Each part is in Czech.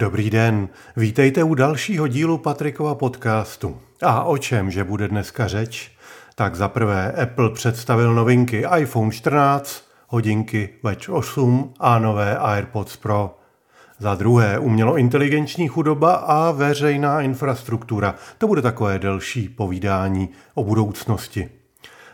Dobrý den, vítejte u dalšího dílu Patrikova podcastu. A o čem, že bude dneska řeč? Tak za prvé Apple představil novinky iPhone 14, hodinky Watch 8 a nové AirPods Pro. Za druhé umělo inteligenční chudoba a veřejná infrastruktura. To bude takové delší povídání o budoucnosti.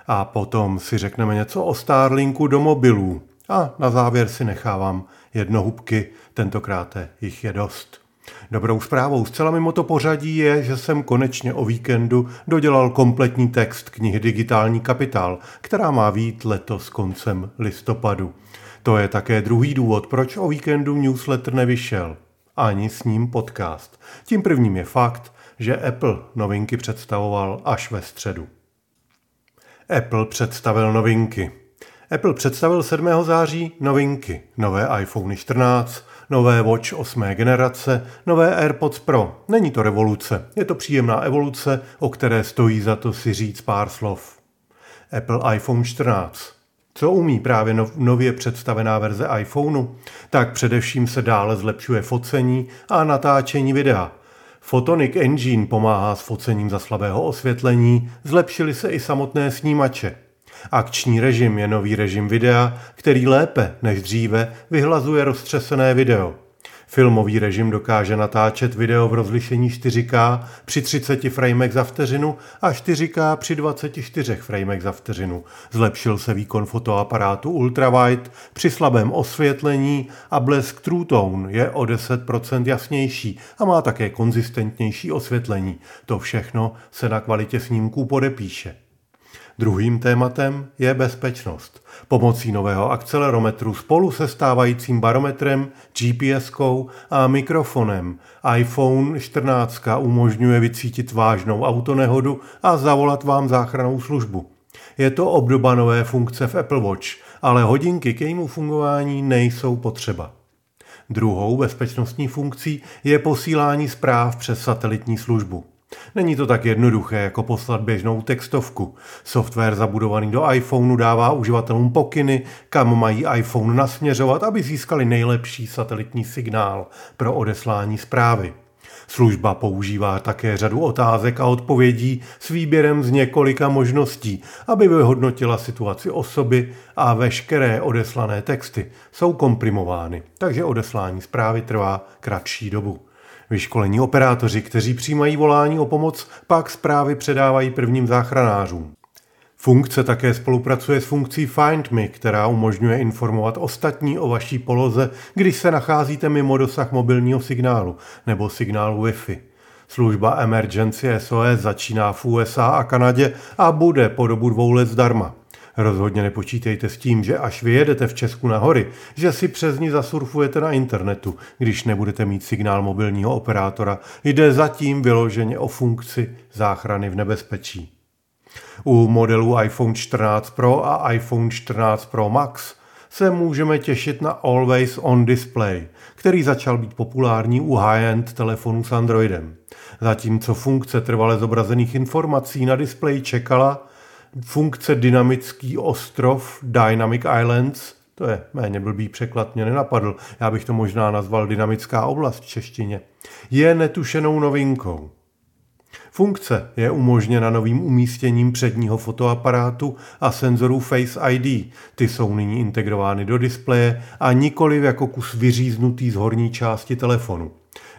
A potom si řekneme něco o Starlinku do mobilů. A na závěr si nechávám jednohubky, tentokrát jich je dost. Dobrou zprávou zcela mimo to pořadí je, že jsem konečně o víkendu dodělal kompletní text knihy Digitální kapitál, která má vít letos koncem listopadu. To je také druhý důvod, proč o víkendu newsletter nevyšel. Ani s ním podcast. Tím prvním je fakt, že Apple novinky představoval až ve středu. Apple představil novinky. Apple představil 7. září novinky. Nové iPhone 14, nové Watch 8. generace, nové AirPods Pro. Není to revoluce, je to příjemná evoluce, o které stojí za to si říct pár slov. Apple iPhone 14. Co umí právě nově představená verze iPhoneu? Tak především se dále zlepšuje focení a natáčení videa. Photonic Engine pomáhá s focením za slabého osvětlení, zlepšily se i samotné snímače. Akční režim je nový režim videa, který lépe než dříve vyhlazuje roztřesené video. Filmový režim dokáže natáčet video v rozlišení 4K při 30 framech za vteřinu a 4K při 24 framech za vteřinu. Zlepšil se výkon fotoaparátu ultrawide při slabém osvětlení a blesk True Tone je o 10% jasnější a má také konzistentnější osvětlení. To všechno se na kvalitě snímků podepíše. Druhým tématem je bezpečnost. Pomocí nového akcelerometru spolu se stávajícím barometrem, GPS-kou a mikrofonem iPhone 14 umožňuje vycítit vážnou autonehodu a zavolat vám záchranou službu. Je to obdoba nové funkce v Apple Watch, ale hodinky k jejímu fungování nejsou potřeba. Druhou bezpečnostní funkcí je posílání zpráv přes satelitní službu. Není to tak jednoduché, jako poslat běžnou textovku. Software zabudovaný do iPhoneu dává uživatelům pokyny, kam mají iPhone nasměřovat, aby získali nejlepší satelitní signál pro odeslání zprávy. Služba používá také řadu otázek a odpovědí s výběrem z několika možností, aby vyhodnotila situaci osoby a veškeré odeslané texty jsou komprimovány, takže odeslání zprávy trvá kratší dobu. Vyškolení operátoři, kteří přijímají volání o pomoc, pak zprávy předávají prvním záchranářům. Funkce také spolupracuje s funkcí Find Me, která umožňuje informovat ostatní o vaší poloze, když se nacházíte mimo dosah mobilního signálu nebo signálu Wi-Fi. Služba Emergency SOS začíná v USA a Kanadě a bude po dobu dvou let zdarma. Rozhodně nepočítejte s tím, že až vyjedete v Česku na hory, že si přes ní zasurfujete na internetu, když nebudete mít signál mobilního operátora. Jde zatím vyloženě o funkci záchrany v nebezpečí. U modelů iPhone 14 Pro a iPhone 14 Pro Max se můžeme těšit na Always On Display, který začal být populární u high-end telefonů s Androidem. Zatímco funkce trvale zobrazených informací na displeji čekala, funkce dynamický ostrov Dynamic Islands, to je méně blbý překlad, mě nenapadl, já bych to možná nazval dynamická oblast v češtině, je netušenou novinkou. Funkce je umožněna novým umístěním předního fotoaparátu a senzorů Face ID. Ty jsou nyní integrovány do displeje a nikoli jako kus vyříznutý z horní části telefonu.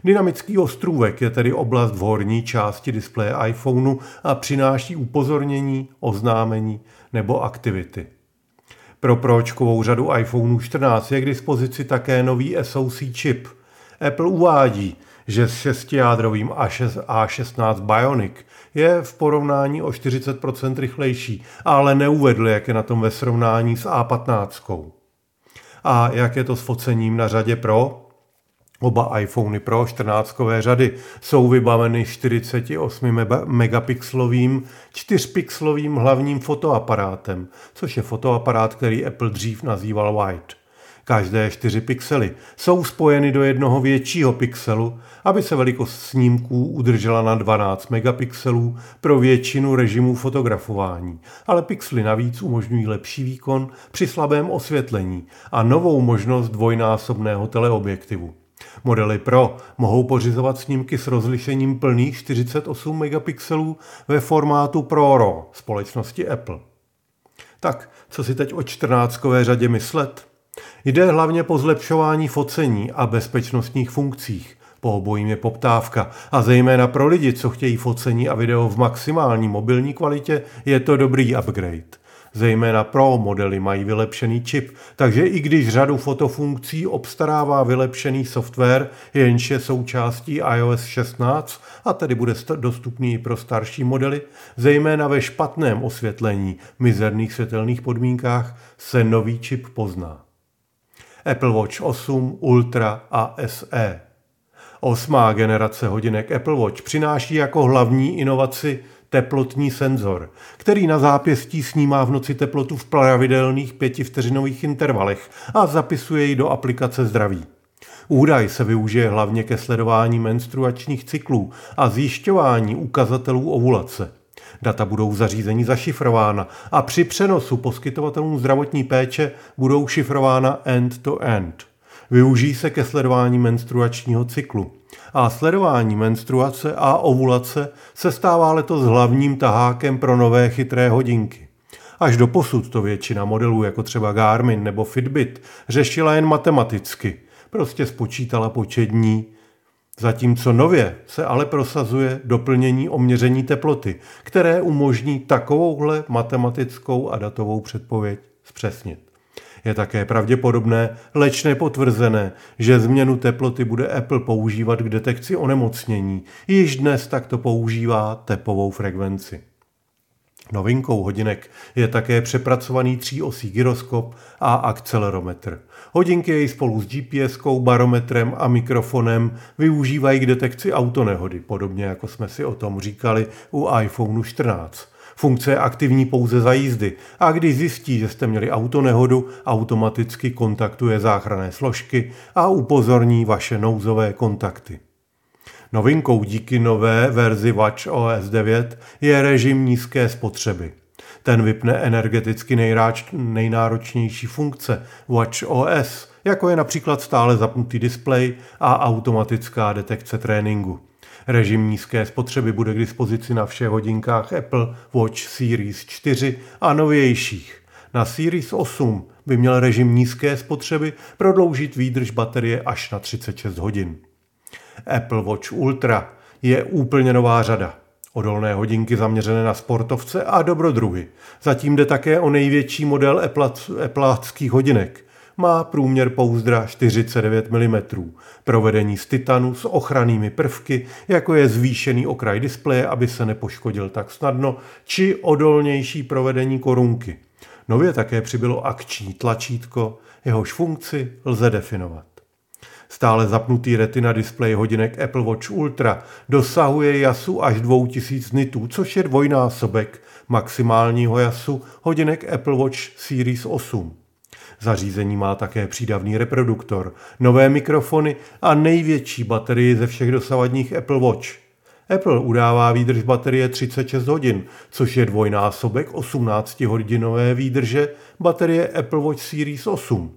Dynamický ostrůvek je tedy oblast v horní části displeje iPhoneu a přináší upozornění, oznámení nebo aktivity. Pro pročkovou řadu iPhone 14 je k dispozici také nový SoC čip. Apple uvádí, že s šestijádrovým A16 Bionic je v porovnání o 40% rychlejší, ale neuvedl, jak je na tom ve srovnání s A15. A jak je to s focením na řadě Pro? Oba iPhony Pro 14 řady jsou vybaveny 48 megapixelovým 4-pixelovým hlavním fotoaparátem, což je fotoaparát, který Apple dřív nazýval Wide. Každé 4 pixely jsou spojeny do jednoho většího pixelu, aby se velikost snímků udržela na 12 megapixelů pro většinu režimů fotografování, ale pixely navíc umožňují lepší výkon při slabém osvětlení a novou možnost dvojnásobného teleobjektivu. Modely Pro mohou pořizovat snímky s rozlišením plných 48 megapixelů ve formátu ProRAW společnosti Apple. Tak, co si teď o 14 řadě myslet? Jde hlavně po zlepšování focení a bezpečnostních funkcích. Po obojím je poptávka a zejména pro lidi, co chtějí focení a video v maximální mobilní kvalitě, je to dobrý upgrade. Zejména Pro modely mají vylepšený čip, takže i když řadu fotofunkcí obstarává vylepšený software, jenž je součástí iOS 16 a tedy bude dostupný i pro starší modely, zejména ve špatném osvětlení, mizerných světelných podmínkách se nový čip pozná. Apple Watch 8, Ultra a SE. Osmá generace hodinek Apple Watch přináší jako hlavní inovaci teplotní senzor, který na zápěstí snímá v noci teplotu v pravidelných pětivteřinových intervalech a zapisuje ji do aplikace zdraví. Údaj se využije hlavně ke sledování menstruačních cyklů a zjišťování ukazatelů ovulace. Data budou v zařízení zašifrována a při přenosu poskytovatelům zdravotní péče budou šifrována end-to-end. Využijí se ke sledování menstruačního cyklu a sledování menstruace a ovulace se stává letos hlavním tahákem pro nové chytré hodinky. Až do posud to většina modelů, jako třeba Garmin nebo Fitbit, řešila jen matematicky. Prostě spočítala počet dní. Zatímco nově se ale prosazuje doplnění o měření teploty, které umožní takovouhle matematickou a datovou předpověď zpřesnit. Je také pravděpodobné, leč nepotvrzené, že změnu teploty bude Apple používat k detekci onemocnění. Již dnes takto používá tepovou frekvenci. Novinkou hodinek je také přepracovaný tříosý gyroskop a akcelerometr. Hodinky jej spolu s gps barometrem a mikrofonem využívají k detekci autonehody, podobně jako jsme si o tom říkali u iPhoneu 14. Funkce je aktivní pouze za jízdy a když zjistí, že jste měli autonehodu, automaticky kontaktuje záchranné složky a upozorní vaše nouzové kontakty. Novinkou díky nové verzi Watch OS 9 je režim nízké spotřeby. Ten vypne energeticky nejráč, nejnáročnější funkce Watch OS, jako je například stále zapnutý displej a automatická detekce tréninku. Režim nízké spotřeby bude k dispozici na všech hodinkách Apple Watch Series 4 a novějších. Na Series 8 by měl režim nízké spotřeby prodloužit výdrž baterie až na 36 hodin. Apple Watch Ultra je úplně nová řada. Odolné hodinky zaměřené na sportovce a dobrodruhy. Zatím jde také o největší model Appleáckých hodinek má průměr pouzdra 49 mm, provedení z titanu s ochrannými prvky, jako je zvýšený okraj displeje, aby se nepoškodil tak snadno, či odolnější provedení korunky. Nově také přibylo akční tlačítko, jehož funkci lze definovat. Stále zapnutý retina displej hodinek Apple Watch Ultra dosahuje jasu až 2000 nitů, což je dvojnásobek maximálního jasu hodinek Apple Watch Series 8. Zařízení má také přídavný reproduktor, nové mikrofony a největší baterii ze všech dosavadních Apple Watch. Apple udává výdrž baterie 36 hodin, což je dvojnásobek 18-hodinové výdrže baterie Apple Watch Series 8.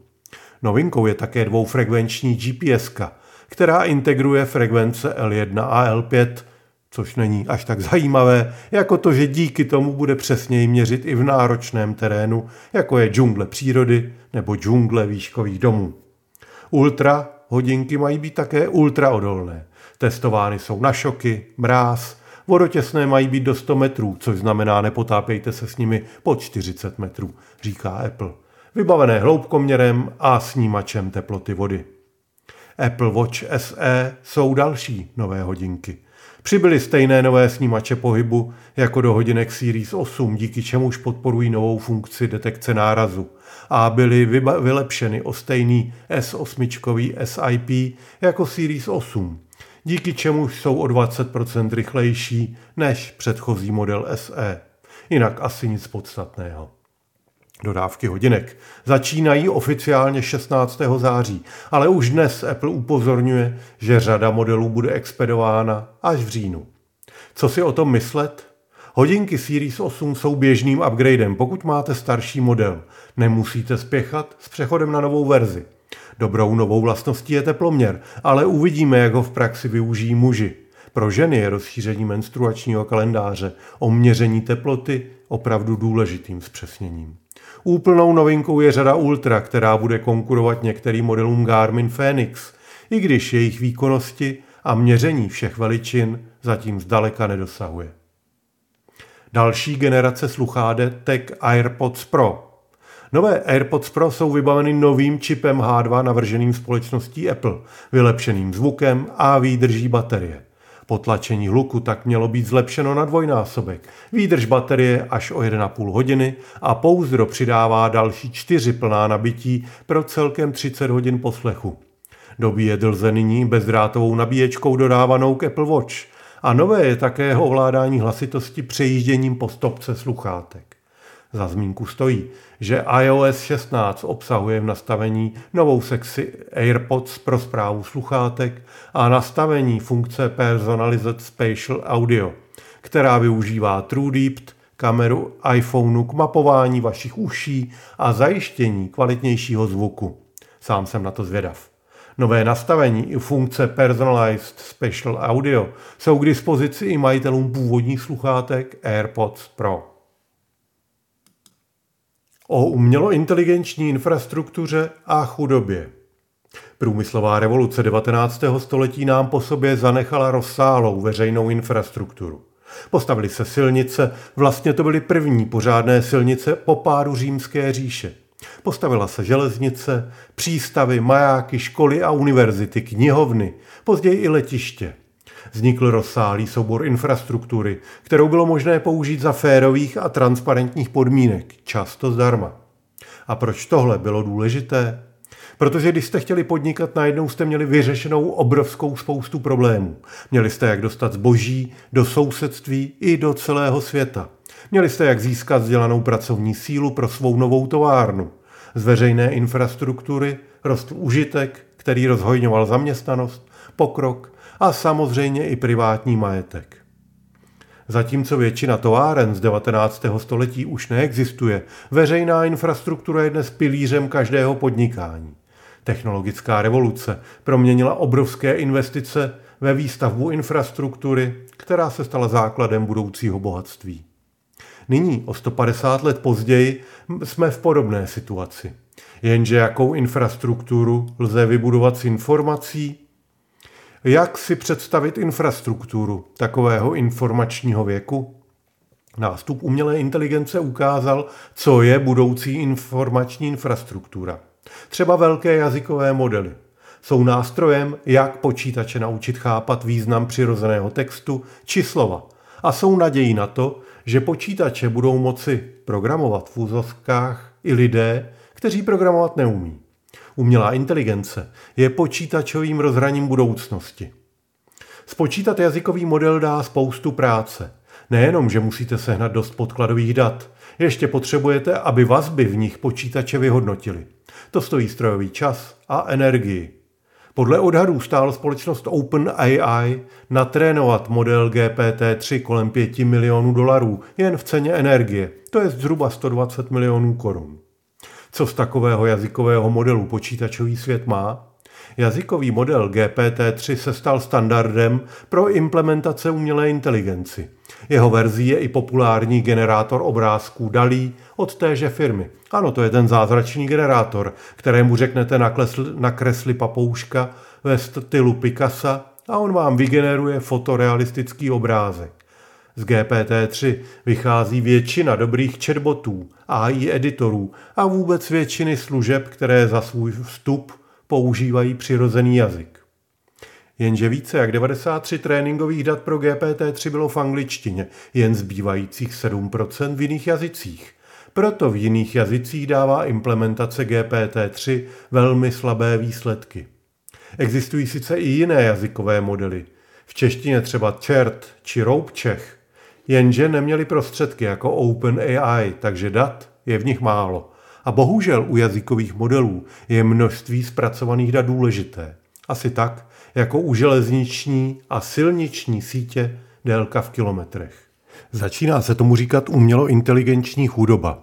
Novinkou je také dvoufrekvenční GPS, která integruje frekvence L1 a L5 což není až tak zajímavé, jako to, že díky tomu bude přesněji měřit i v náročném terénu, jako je džungle přírody nebo džungle výškových domů. Ultra hodinky mají být také ultraodolné. Testovány jsou na šoky, mráz, vodotěsné mají být do 100 metrů, což znamená nepotápějte se s nimi pod 40 metrů, říká Apple. Vybavené hloubkoměrem a snímačem teploty vody. Apple Watch SE jsou další nové hodinky – Přibyly stejné nové snímače pohybu jako do hodinek Series 8, díky čemuž podporují novou funkci detekce nárazu a byly vylepšeny o stejný S8 SIP jako Series 8, díky čemuž jsou o 20% rychlejší než předchozí model SE. Jinak asi nic podstatného. Dodávky hodinek začínají oficiálně 16. září, ale už dnes Apple upozorňuje, že řada modelů bude expedována až v říjnu. Co si o tom myslet? Hodinky Series 8 jsou běžným upgradem, pokud máte starší model. Nemusíte spěchat s přechodem na novou verzi. Dobrou novou vlastností je teploměr, ale uvidíme, jak ho v praxi využijí muži. Pro ženy je rozšíření menstruačního kalendáře o měření teploty opravdu důležitým zpřesněním. Úplnou novinkou je řada Ultra, která bude konkurovat některým modelům Garmin Fenix, i když jejich výkonnosti a měření všech veličin zatím zdaleka nedosahuje. Další generace sluchátek AirPods Pro. Nové AirPods Pro jsou vybaveny novým čipem H2 navrženým společností Apple, vylepšeným zvukem a výdrží baterie. Potlačení hluku tak mělo být zlepšeno na dvojnásobek. Výdrž baterie až o 1,5 hodiny a pouzdro přidává další čtyři plná nabití pro celkem 30 hodin poslechu. Dobíjet lze nyní bezdrátovou nabíječkou dodávanou k Apple Watch a nové je také ovládání hlasitosti přejížděním po stopce sluchátek. Za zmínku stojí, že iOS 16 obsahuje v nastavení novou sekci AirPods pro zprávu sluchátek a nastavení funkce Personalized Spatial Audio, která využívá TrueDeep, kameru iPhoneu k mapování vašich uší a zajištění kvalitnějšího zvuku. Sám jsem na to zvědav. Nové nastavení i funkce Personalized Special Audio jsou k dispozici i majitelům původních sluchátek AirPods Pro. O umělointeligenční infrastruktuře a chudobě. Průmyslová revoluce 19. století nám po sobě zanechala rozsálou veřejnou infrastrukturu. Postavily se silnice, vlastně to byly první pořádné silnice po pádu římské říše. Postavila se železnice, přístavy, majáky, školy a univerzity, knihovny, později i letiště. Vznikl rozsáhlý soubor infrastruktury, kterou bylo možné použít za férových a transparentních podmínek, často zdarma. A proč tohle bylo důležité? Protože když jste chtěli podnikat, najednou jste měli vyřešenou obrovskou spoustu problémů. Měli jste jak dostat zboží do sousedství i do celého světa. Měli jste jak získat vzdělanou pracovní sílu pro svou novou továrnu. Z veřejné infrastruktury rostl užitek, který rozhojňoval zaměstnanost, pokrok a samozřejmě i privátní majetek. Zatímco většina továren z 19. století už neexistuje, veřejná infrastruktura je dnes pilířem každého podnikání. Technologická revoluce proměnila obrovské investice ve výstavbu infrastruktury, která se stala základem budoucího bohatství. Nyní, o 150 let později, jsme v podobné situaci. Jenže jakou infrastrukturu lze vybudovat s informací? Jak si představit infrastrukturu takového informačního věku? Nástup umělé inteligence ukázal, co je budoucí informační infrastruktura. Třeba velké jazykové modely. Jsou nástrojem, jak počítače naučit chápat význam přirozeného textu či slova. A jsou nadějí na to, že počítače budou moci programovat v úzovkách i lidé, kteří programovat neumí. Umělá inteligence je počítačovým rozhraním budoucnosti. Spočítat jazykový model dá spoustu práce. Nejenom, že musíte sehnat dost podkladových dat, ještě potřebujete, aby vazby v nich počítače vyhodnotili. To stojí strojový čas a energii. Podle odhadů stálo společnost OpenAI natrénovat model GPT-3 kolem 5 milionů dolarů jen v ceně energie, to je zhruba 120 milionů korun. Co z takového jazykového modelu počítačový svět má? Jazykový model GPT-3 se stal standardem pro implementace umělé inteligenci. Jeho verzí je i populární generátor obrázků DALí od téže firmy. Ano, to je ten zázračný generátor, kterému řeknete naklesl, nakresli papouška ve stylu Picasa a on vám vygeneruje fotorealistický obrázek. Z GPT-3 vychází většina dobrých chatbotů, AI editorů a vůbec většiny služeb, které za svůj vstup používají přirozený jazyk. Jenže více jak 93 tréninkových dat pro GPT-3 bylo v angličtině, jen zbývajících 7% v jiných jazycích. Proto v jiných jazycích dává implementace GPT-3 velmi slabé výsledky. Existují sice i jiné jazykové modely, v češtině třeba čert či roupčech, jenže neměli prostředky jako OpenAI, takže dat je v nich málo. A bohužel u jazykových modelů je množství zpracovaných dat důležité. Asi tak, jako u železniční a silniční sítě délka v kilometrech. Začíná se tomu říkat umělo inteligenční chudoba.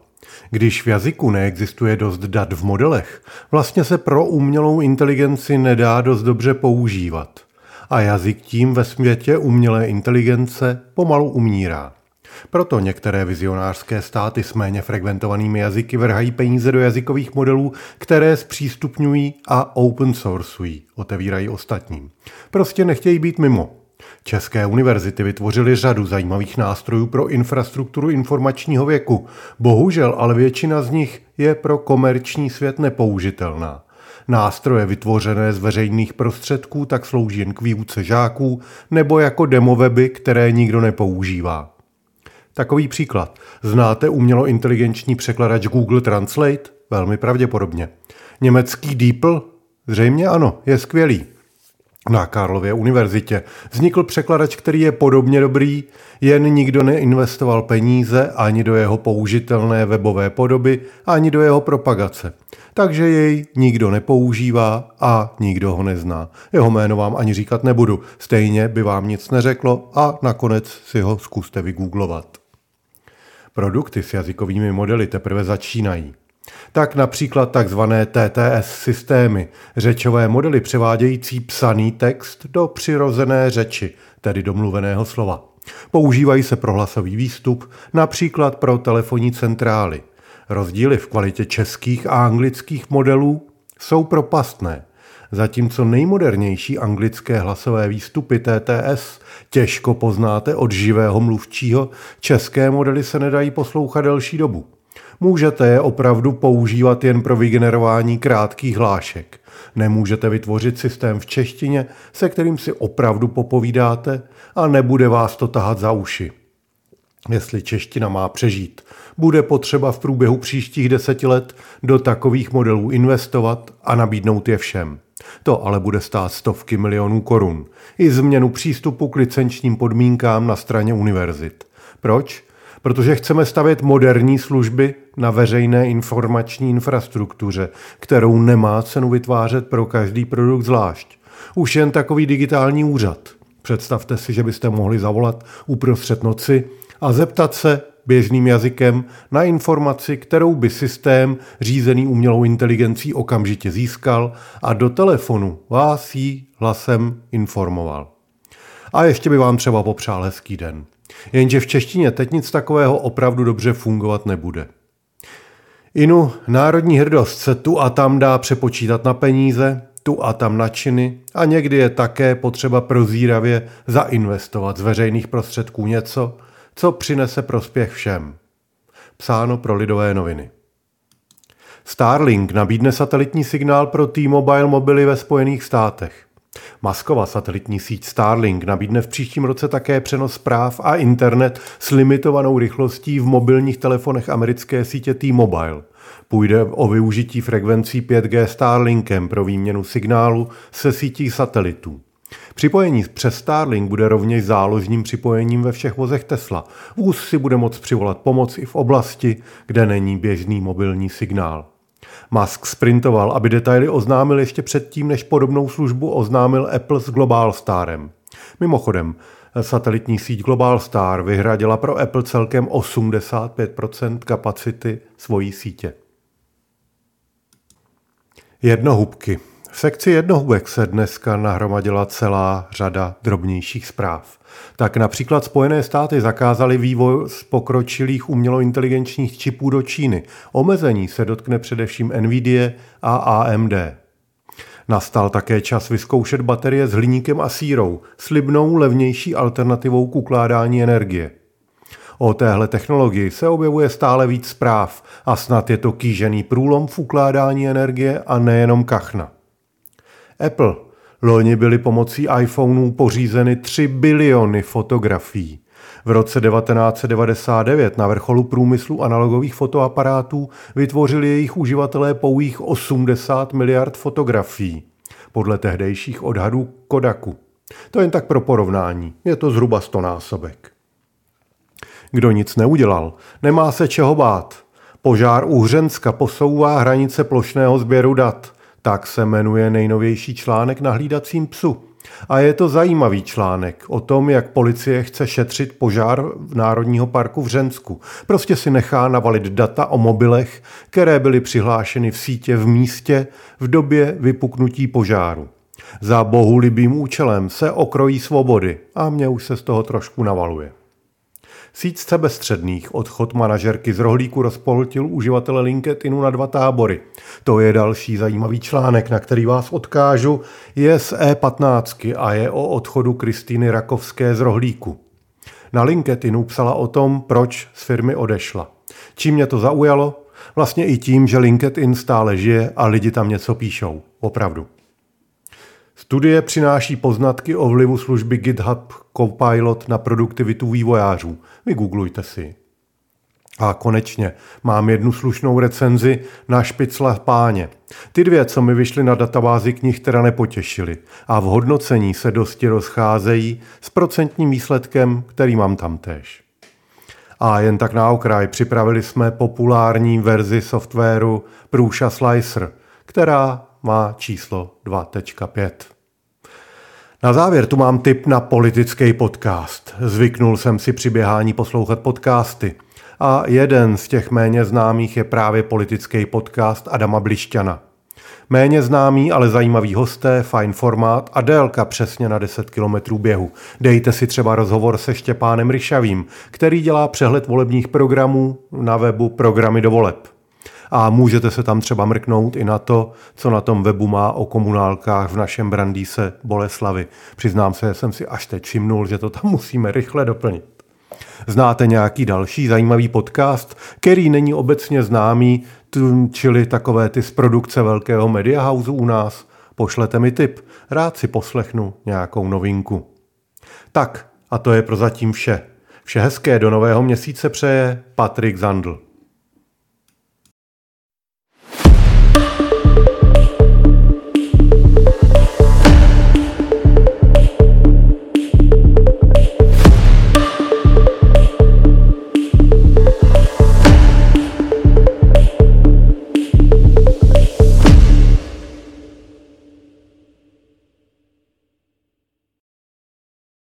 Když v jazyku neexistuje dost dat v modelech, vlastně se pro umělou inteligenci nedá dost dobře používat. A jazyk tím ve světě umělé inteligence pomalu umírá. Proto některé vizionářské státy s méně frekventovanými jazyky vrhají peníze do jazykových modelů, které zpřístupňují a open sourceují, otevírají ostatním. Prostě nechtějí být mimo. České univerzity vytvořily řadu zajímavých nástrojů pro infrastrukturu informačního věku. Bohužel, ale většina z nich je pro komerční svět nepoužitelná. Nástroje vytvořené z veřejných prostředků tak slouží jen k výuce žáků nebo jako demoweby, které nikdo nepoužívá. Takový příklad. Znáte umělo inteligenční překladač Google Translate? Velmi pravděpodobně. Německý DeepL? Zřejmě ano, je skvělý. Na Karlově univerzitě vznikl překladač, který je podobně dobrý, jen nikdo neinvestoval peníze ani do jeho použitelné webové podoby, ani do jeho propagace. Takže jej nikdo nepoužívá a nikdo ho nezná. Jeho jméno vám ani říkat nebudu, stejně by vám nic neřeklo a nakonec si ho zkuste vygooglovat. Produkty s jazykovými modely teprve začínají. Tak například tzv. TTS systémy, řečové modely převádějící psaný text do přirozené řeči, tedy domluveného slova. Používají se pro hlasový výstup, například pro telefonní centrály. Rozdíly v kvalitě českých a anglických modelů jsou propastné. Zatímco nejmodernější anglické hlasové výstupy TTS těžko poznáte od živého mluvčího, české modely se nedají poslouchat delší dobu. Můžete je opravdu používat jen pro vygenerování krátkých hlášek. Nemůžete vytvořit systém v češtině, se kterým si opravdu popovídáte a nebude vás to tahat za uši. Jestli čeština má přežít, bude potřeba v průběhu příštích deseti let do takových modelů investovat a nabídnout je všem. To ale bude stát stovky milionů korun. I změnu přístupu k licenčním podmínkám na straně univerzit. Proč? Protože chceme stavět moderní služby na veřejné informační infrastruktuře, kterou nemá cenu vytvářet pro každý produkt zvlášť. Už jen takový digitální úřad. Představte si, že byste mohli zavolat uprostřed noci a zeptat se běžným jazykem na informaci, kterou by systém řízený umělou inteligencí okamžitě získal a do telefonu vás jí hlasem informoval. A ještě by vám třeba popřál hezký den. Jenže v češtině teď nic takového opravdu dobře fungovat nebude. Inu, národní hrdost se tu a tam dá přepočítat na peníze, tu a tam na činy a někdy je také potřeba prozíravě zainvestovat z veřejných prostředků něco, co přinese prospěch všem. Psáno pro lidové noviny. Starlink nabídne satelitní signál pro T-Mobile mobily ve Spojených státech. Maskova satelitní síť Starlink nabídne v příštím roce také přenos zpráv a internet s limitovanou rychlostí v mobilních telefonech americké sítě T-Mobile. Půjde o využití frekvencí 5G Starlinkem pro výměnu signálu se sítí satelitů. Připojení přes Starlink bude rovněž záložním připojením ve všech vozech Tesla. Vůz si bude moct přivolat pomoc i v oblasti, kde není běžný mobilní signál. Musk sprintoval, aby detaily oznámil ještě předtím, než podobnou službu oznámil Apple s Global Starem. Mimochodem, satelitní síť Global Star vyhradila pro Apple celkem 85% kapacity svojí sítě. Jednohubky. V sekci jednohubek se dneska nahromadila celá řada drobnějších zpráv. Tak například Spojené státy zakázaly vývoj z pokročilých umělointeligenčních čipů do Číny. Omezení se dotkne především NVIDIA a AMD. Nastal také čas vyzkoušet baterie s hliníkem a sírou, slibnou levnější alternativou k ukládání energie. O téhle technologii se objevuje stále víc zpráv a snad je to kýžený průlom v ukládání energie a nejenom kachna. Apple. Loni byly pomocí iPhoneů pořízeny 3 biliony fotografií. V roce 1999 na vrcholu průmyslu analogových fotoaparátů vytvořili jejich uživatelé pouhých 80 miliard fotografií, podle tehdejších odhadů Kodaku. To jen tak pro porovnání, je to zhruba 100 násobek. Kdo nic neudělal, nemá se čeho bát. Požár u Hřenska posouvá hranice plošného sběru dat – tak se jmenuje nejnovější článek na hlídacím psu. A je to zajímavý článek o tom, jak policie chce šetřit požár v Národního parku v Řensku. Prostě si nechá navalit data o mobilech, které byly přihlášeny v sítě v místě v době vypuknutí požáru. Za bohulibým účelem se okrojí svobody a mě už se z toho trošku navaluje. Síť sebestředných odchod manažerky z rohlíku rozpoltil uživatele LinkedInu na dva tábory. To je další zajímavý článek, na který vás odkážu, je z E15 a je o odchodu Kristýny Rakovské z rohlíku. Na LinkedInu psala o tom, proč z firmy odešla. Čím mě to zaujalo? Vlastně i tím, že LinkedIn stále žije a lidi tam něco píšou. Opravdu. Studie přináší poznatky o vlivu služby GitHub Copilot na produktivitu vývojářů. Vygooglujte si. A konečně mám jednu slušnou recenzi na špicla páně. Ty dvě, co mi vyšly na databázi knih, teda nepotěšily a v hodnocení se dosti rozcházejí s procentním výsledkem, který mám tam též. A jen tak na okraj připravili jsme populární verzi softwaru Průša Slicer, která má číslo 2.5. Na závěr tu mám tip na politický podcast. Zvyknul jsem si při běhání poslouchat podcasty. A jeden z těch méně známých je právě politický podcast Adama Blišťana. Méně známý, ale zajímavý hosté, fajn formát a délka přesně na 10 kilometrů běhu. Dejte si třeba rozhovor se Štěpánem Ryšavým, který dělá přehled volebních programů na webu Programy do voleb a můžete se tam třeba mrknout i na to, co na tom webu má o komunálkách v našem Brandýse Boleslavy. Přiznám se, jsem si až teď všimnul, že to tam musíme rychle doplnit. Znáte nějaký další zajímavý podcast, který není obecně známý, čili takové ty z produkce velkého media house u nás? Pošlete mi tip, rád si poslechnu nějakou novinku. Tak, a to je prozatím vše. Vše hezké do nového měsíce přeje Patrik Zandl.